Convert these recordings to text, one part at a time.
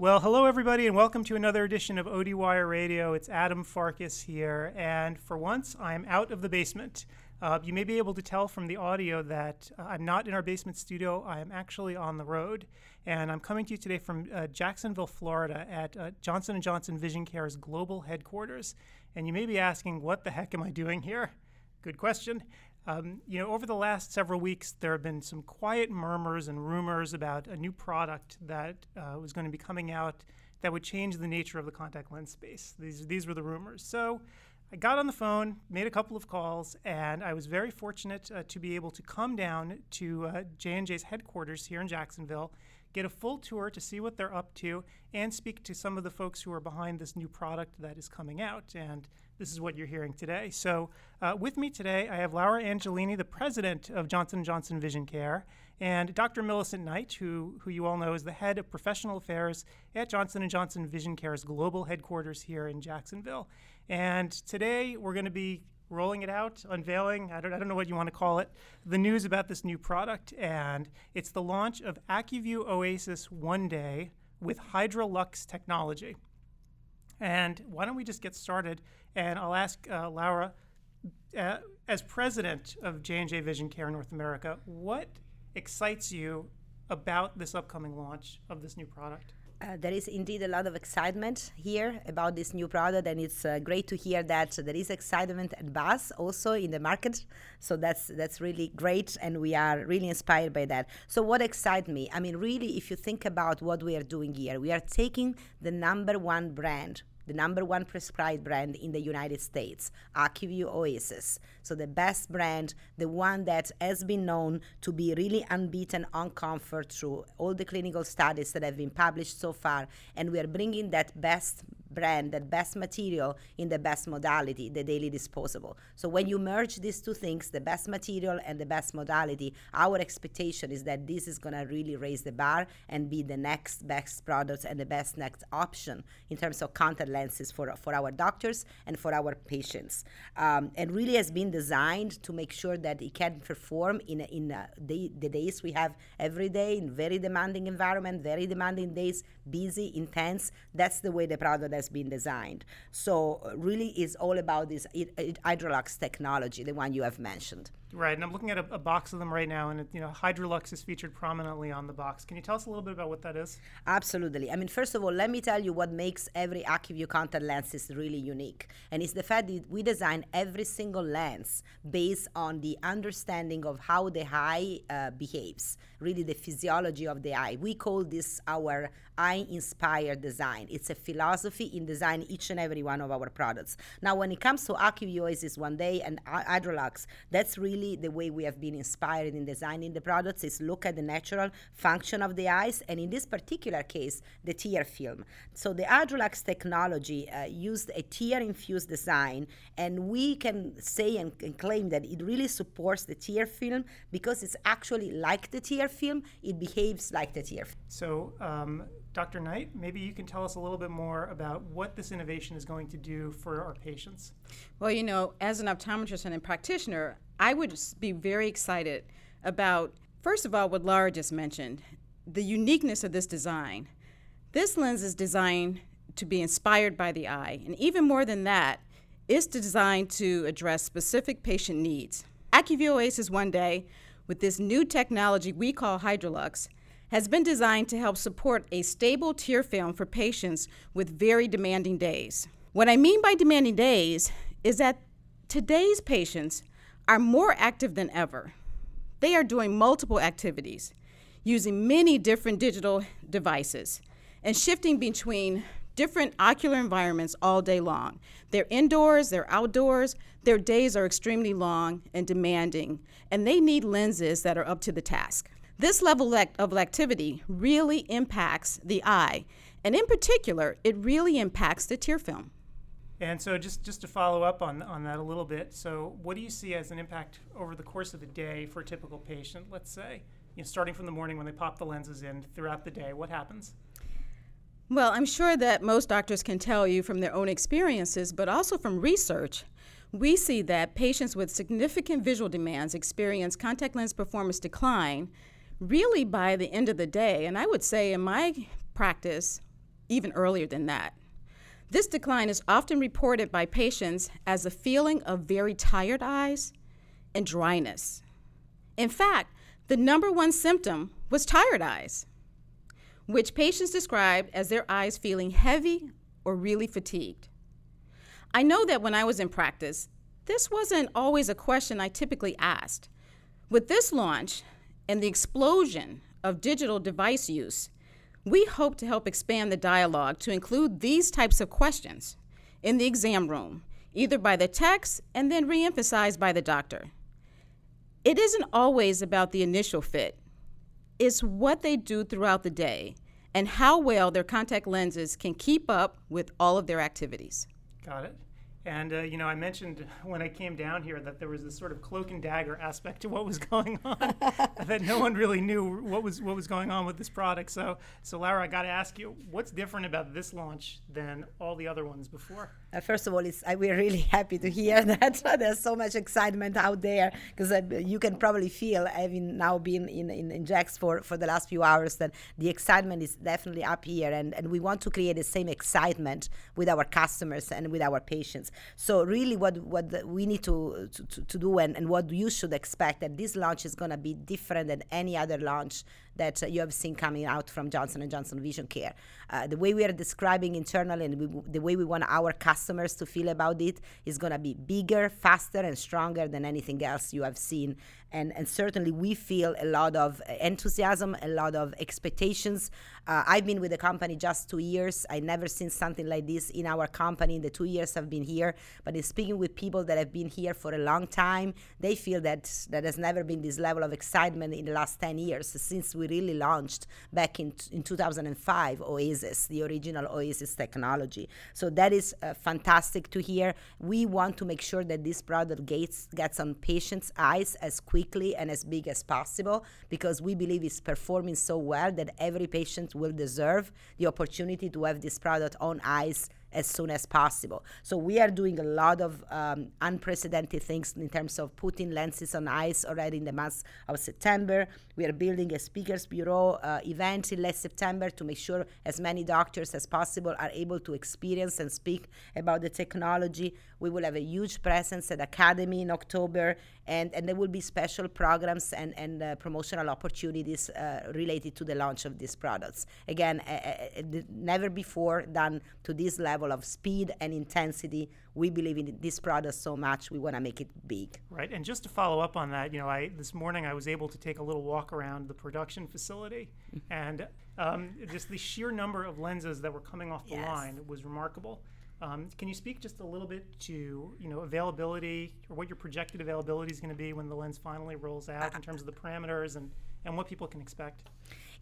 Well, hello everybody, and welcome to another edition of ODWire Radio. It's Adam Farkas here, and for once, I'm out of the basement. Uh, you may be able to tell from the audio that uh, I'm not in our basement studio. I am actually on the road, and I'm coming to you today from uh, Jacksonville, Florida, at uh, Johnson & Johnson Vision Care's global headquarters. And you may be asking, what the heck am I doing here? Good question. Um, you know, over the last several weeks, there have been some quiet murmurs and rumors about a new product that uh, was going to be coming out that would change the nature of the contact lens space. These, these were the rumors. So I got on the phone, made a couple of calls, and I was very fortunate uh, to be able to come down to uh, J&J's headquarters here in Jacksonville, get a full tour to see what they're up to, and speak to some of the folks who are behind this new product that is coming out. And this is what you're hearing today. So, uh, with me today, I have Laura Angelini, the president of Johnson & Johnson Vision Care, and Dr. Millicent Knight, who, who you all know is the head of professional affairs at Johnson & Johnson Vision Care's global headquarters here in Jacksonville. And today, we're going to be rolling it out, unveiling, I don't, I don't know what you want to call it, the news about this new product. And it's the launch of Acuvue Oasys One Day with HydraLuxe technology. And why don't we just get started? And I'll ask uh, Laura, uh, as president of J&J Vision Care North America, what excites you about this upcoming launch of this new product? Uh, there is indeed a lot of excitement here about this new product, and it's uh, great to hear that there is excitement and buzz also in the market. So that's that's really great, and we are really inspired by that. So what excites me? I mean, really, if you think about what we are doing here, we are taking the number one brand the number one prescribed brand in the United States, Acuvue Oasys. So the best brand, the one that has been known to be really unbeaten on comfort through all the clinical studies that have been published so far. And we are bringing that best brand, that best material in the best modality, the daily disposable. So when you merge these two things, the best material and the best modality, our expectation is that this is going to really raise the bar and be the next best product and the best next option in terms of contact lenses for, for our doctors and for our patients. Um, and really has been designed to make sure that it can perform in, in uh, the, the days we have every day in very demanding environment, very demanding days, busy, intense. That's the way the product has been designed. So uh, really it's all about this HydraLuxe technology, the one you have mentioned. Right, and I'm looking at a, a, box of them right now, and it, you know, HydraLuxe is featured prominently on the box. Can you tell us a little bit about what that is? Absolutely. I mean, first of all, let me tell you what makes every Acuvue contact lens is really unique, and it's the fact that we design every single lens based on the understanding of how the eye uh, behaves, really the physiology of the eye. We call this our eye-inspired design. It's a philosophy in design each and every one of our products. Now, when it comes to Acuvue Oasys One Day and HydraLuxe, that's really really the way we have been inspired in designing the products is look at the natural function of the eyes, and in this particular case, the tear film. So the HydraLuxe technology uh, used a tear-infused design, and we can say and, and, claim that it really supports the tear film because it's actually like the tear film. It behaves like the tear. Film. So. Um, Dr. Knight, maybe you can tell us a little bit more about what this innovation is going to do for our patients. Well, you know, as an optometrist and a practitioner, I would be very excited about, first of all, what Laura just mentioned the uniqueness of this design. This lens is designed to be inspired by the eye, and even more than that, it's designed to address specific patient needs. Acuvue Oasys One Day, with this new technology we call HydraLuxe, has been designed to help support a stable tear film for patients with very demanding days. What I mean by demanding days is that today's patients are more active than ever. They are doing multiple activities, using many different digital devices, and shifting between different ocular environments all day long. They're indoors, they're outdoors, their days are extremely long and demanding, and they need lenses that are up to the task. This level of activity really impacts the eye, and in particular, it really impacts the tear film. And so just, just to follow up on, on that a little bit, so what do you see as an impact over the course of the day for a typical patient, let's say? You know, starting from the morning when they pop the lenses in throughout the day, what happens? Well, I'm sure that most doctors can tell you from their own experiences, but also from research. We see that patients with significant visual demands experience contact lens performance decline really by the end of the day. And I would say in my practice, even earlier than that. This decline is often reported by patients as a feeling of very tired eyes and dryness. In fact, the number one symptom was tired eyes, which patients described as their eyes feeling heavy or really fatigued. I know that when I was in practice, this wasn't always a question I typically asked. With this launch and the explosion of digital device use, we hope to help expand the dialogue to include these types of questions in the exam room, either by the text and then reemphasized by the doctor. It isn't always about the initial fit, it's what they do throughout the day and how well their contact lenses can keep up with all of their activities. Got it. And, uh, you know, I mentioned when I came down here that there was this sort of cloak and dagger aspect to what was going on, that no one really knew what was what was going on with this product. So, so Lara, I got to ask you, what's different about this launch than all the other ones before? Uh, first of all, it's, uh, we're really happy to hear that there's so much excitement out there because uh, you can probably feel, having now been in, in, in JAX for, for the last few hours, that the excitement is definitely up here. And, and we want to create the same excitement with our customers and with our patients. So, really, what, what we need to, to, to do and, and what you should expect that this launch is going to be different than any other launch that uh, you have seen coming out from Johnson & Johnson Vision Care. Uh, the way we are describing internally and we, the way we want our customers to feel about it is going to be bigger, faster, and stronger than anything else you have seen and, and certainly we feel a lot of enthusiasm, a lot of expectations. Uh, I've been with the company just two years. I never seen something like this in our company in the two years I've been here. But in speaking with people that have been here for a long time, they feel that that has never been this level of excitement in the last 10 years since we really launched back in, in 2005 Oasys, the original Oasys technology. So that is uh, fantastic to hear. We want to make sure that this product gets, gets on patients' eyes as quickly quickly and as big as possible because we believe it's performing so well that every patient will deserve the opportunity to have this product on eyes as soon as possible. So we are doing a lot of um, unprecedented things in terms of putting lenses on eyes already in the month of September. We are building a speakers bureau uh, event in late September to make sure as many doctors as possible are able to experience and speak about the technology. We will have a huge presence at Academy in October, and, and there will be special programs and, and uh, promotional opportunities uh, related to the launch of these products. Again, never before done to this level of speed and intensity. We believe in this product so much, we want to make it big. Right. And just to follow up on that, you know, I this morning I was able to take a little walk around the production facility, mm-hmm. and um, just the sheer number of lenses that were coming off the yes. line was remarkable. Um, can you speak just a little bit to you know availability or what your projected availability is going to be when the lens finally rolls out in terms of the parameters and, and what people can expect?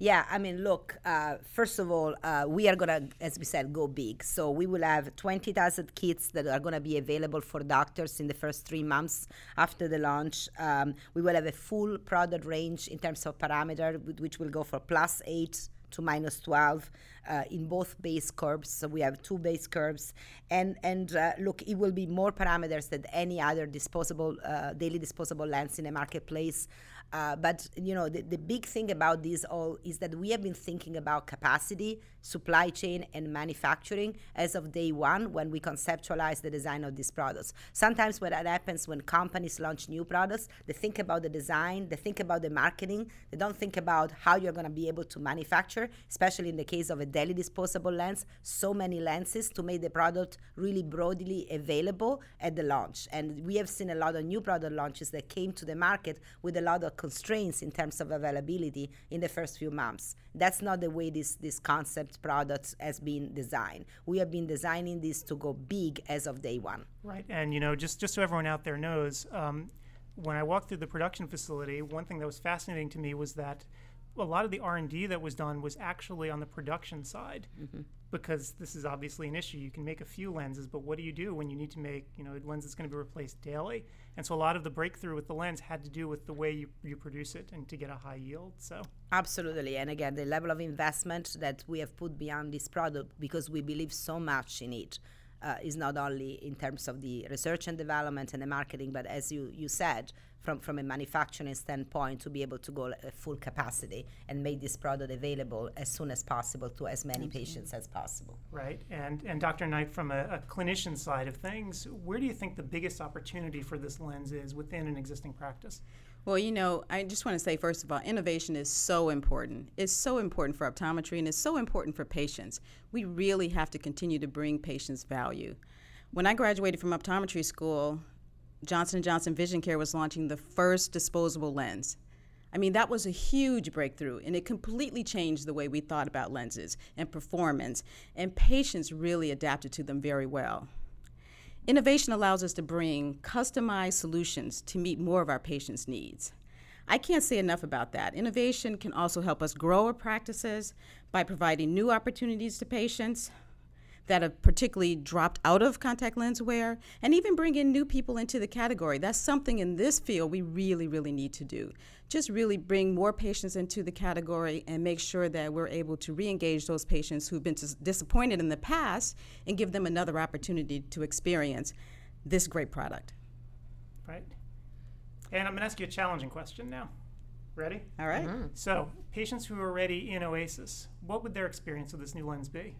Yeah, I mean, look, uh, first of all, uh, we are going to, as we said, go big. So we will have 20,000 kits that are going to be available for doctors in the first three months after the launch. Um, we will have a full product range in terms of parameter, which will go for plus 8 to minus 12 uh, in both base curves. So we have two base curves. And, and uh, look, it will be more parameters than any other disposable, uh, daily disposable lens in the marketplace. Uh, but you know the, the big thing about this all is that we have been thinking about capacity, supply chain, and manufacturing as of day one when we conceptualize the design of these products. Sometimes what happens when companies launch new products, they think about the design, they think about the marketing, they don't think about how you're going to be able to manufacture, especially in the case of a daily disposable lens, so many lenses to make the product really broadly available at the launch. And we have seen a lot of new product launches that came to the market with a lot of constraints in terms of availability in the first few months. That's not the way this, this concept product has been designed. We have been designing this to go big as of day one. Right. And, you know, just, just so everyone out there knows, um, when I walked through the production facility, one thing that was fascinating to me was that a lot of the R&D that was done was actually on the production side. Mm-hmm because this is obviously an issue. You can make a few lenses, but what do you do when you need to make, you know, a lens that's going to be replaced daily? And so a lot of the breakthrough with the lens had to do with the way you, you produce it and to get a high yield. So absolutely, and again, the level of investment that we have put beyond this product because we believe so much in it. Uh, is not only in terms of the research and development and the marketing, but as you, you said, from, from a manufacturing standpoint to be able to go at full capacity and make this product available as soon as possible to as many patients as possible. Right. And, and Dr. Knight, from a, a clinician side of things, where do you think the biggest opportunity for this lens is within an existing practice? Well, you know, I just want to say, first of all, innovation is so important. It's so important for optometry and it's so important for patients. We really have to continue to bring patients value. When I graduated from optometry school, Johnson & Johnson Vision Care was launching the first disposable lens. I mean, that was a huge breakthrough, and it completely changed the way we thought about lenses and performance, and patients really adapted to them very well. Innovation allows us to bring customized solutions to meet more of our patients' needs. I can't say enough about that. Innovation can also help us grow our practices by providing new opportunities to patients, that have particularly dropped out of contact lens wear and even bring in new people into the category. That's something in this field we really, really need to do. Just really bring more patients into the category and make sure that we're able to re engage those patients who've been dis- disappointed in the past and give them another opportunity to experience this great product. Right. And I'm going to ask you a challenging question now. Ready? All right. mm-hmm. So, patients who are already in OASYS, what would their experience with this new lens be?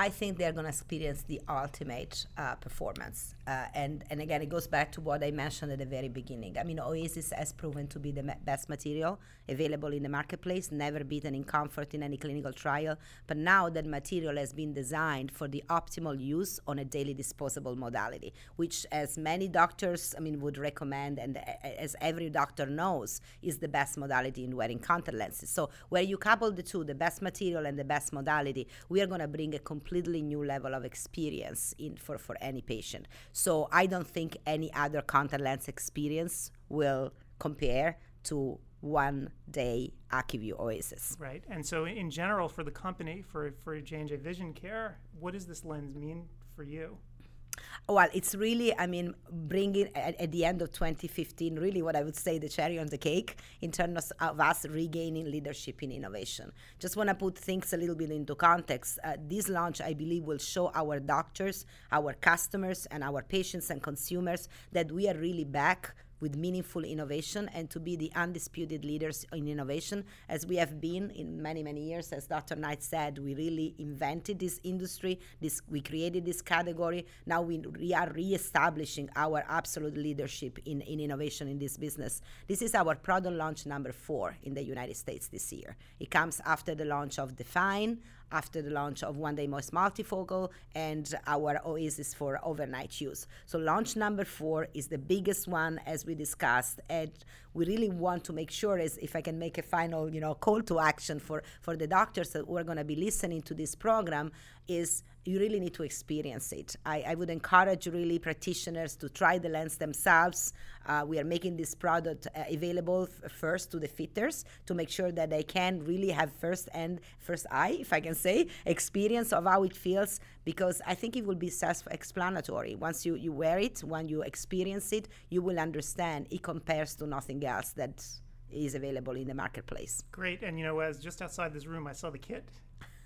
I think they're going to experience the ultimate uh, performance. Uh, and, and again, it goes back to what I mentioned at the very beginning. I mean, Oasys has proven to be the best material available in the marketplace, never beaten in comfort in any clinical trial. But now that material has been designed for the optimal use on a daily disposable modality, which, as many doctors, I mean, would recommend, and as every doctor knows, is the best modality in wearing contact lenses. So, where you couple the two, the best material and the best modality, we are going to bring a complete completely new level of experience in for, for any patient. So I don't think any other contact lens experience will compare to one day ACUVUE OASYS. Right. And so in general for the company, for, for J&J Vision Care, what does this lens mean for you? Well, it's really, I mean, bringing at, at, the end of 2015, really what I would say the cherry on the cake in terms of us regaining leadership in innovation. Just want to put things a little bit into context. Uh, this launch, I believe, will show our doctors, our customers, and our patients and consumers that we are really back with meaningful innovation and to be the undisputed leaders in innovation as we have been in many many years. As dr knight said we really invented this industry this we created this category. Now we, we are re-establishing our absolute leadership in, in innovation in this business. This is our product launch number four in the united states this year. It comes after the launch of define after the launch of One Day Moist Multifocal and our Oasys for overnight use. So launch number four is the biggest one as we discussed, and we really want to make sure as if I can make a final, you know, call to action for for the doctors that we're going to be listening to this program is you really need to experience it. I, I would encourage really practitioners to try the lens themselves. Uh, we are making this product uh, available f- first to the fitters to make sure that they can really have first and first eye, if I can say, experience of how it feels because I think it will be self-explanatory. Once you, you wear it, when you experience it, you will understand it compares to nothing else that is available in the marketplace. Great. And you know, as just outside this room, I saw the kit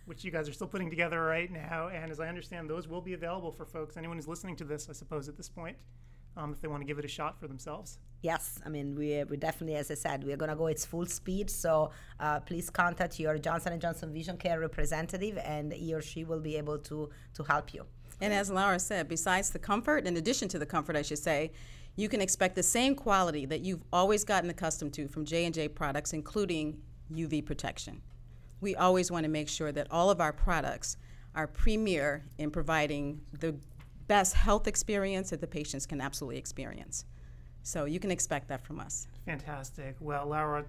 which you guys are still putting together right now. And as I understand, those will be available for folks, anyone who's listening to this, I suppose, at this point, um, if they want to give it a shot for themselves. Yes, I mean we we definitely, as I said, we're gonna go its full speed. So uh, please contact your Johnson and Johnson Vision Care representative, and he or she will be able to to help you. And as Laura said, besides the comfort, in addition to the comfort, I should say, you can expect the same quality that you've always gotten accustomed to from J and J products, including UV protection we always want to make sure that all of our products are premier in providing the best health experience that the patients can absolutely experience. So you can expect that from us. Fantastic. Well, Laura,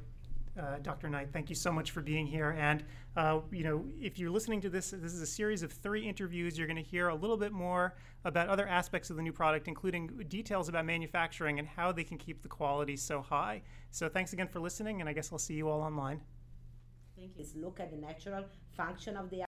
uh, Dr. Knight, thank you so much for being here. And uh, you know, if you're listening to this, this is a series of three interviews. You're going to hear a little bit more about other aspects of the new product, including details about manufacturing and how they can keep the quality so high. So thanks again for listening, and I guess I'll see you all online is look at the natural function of the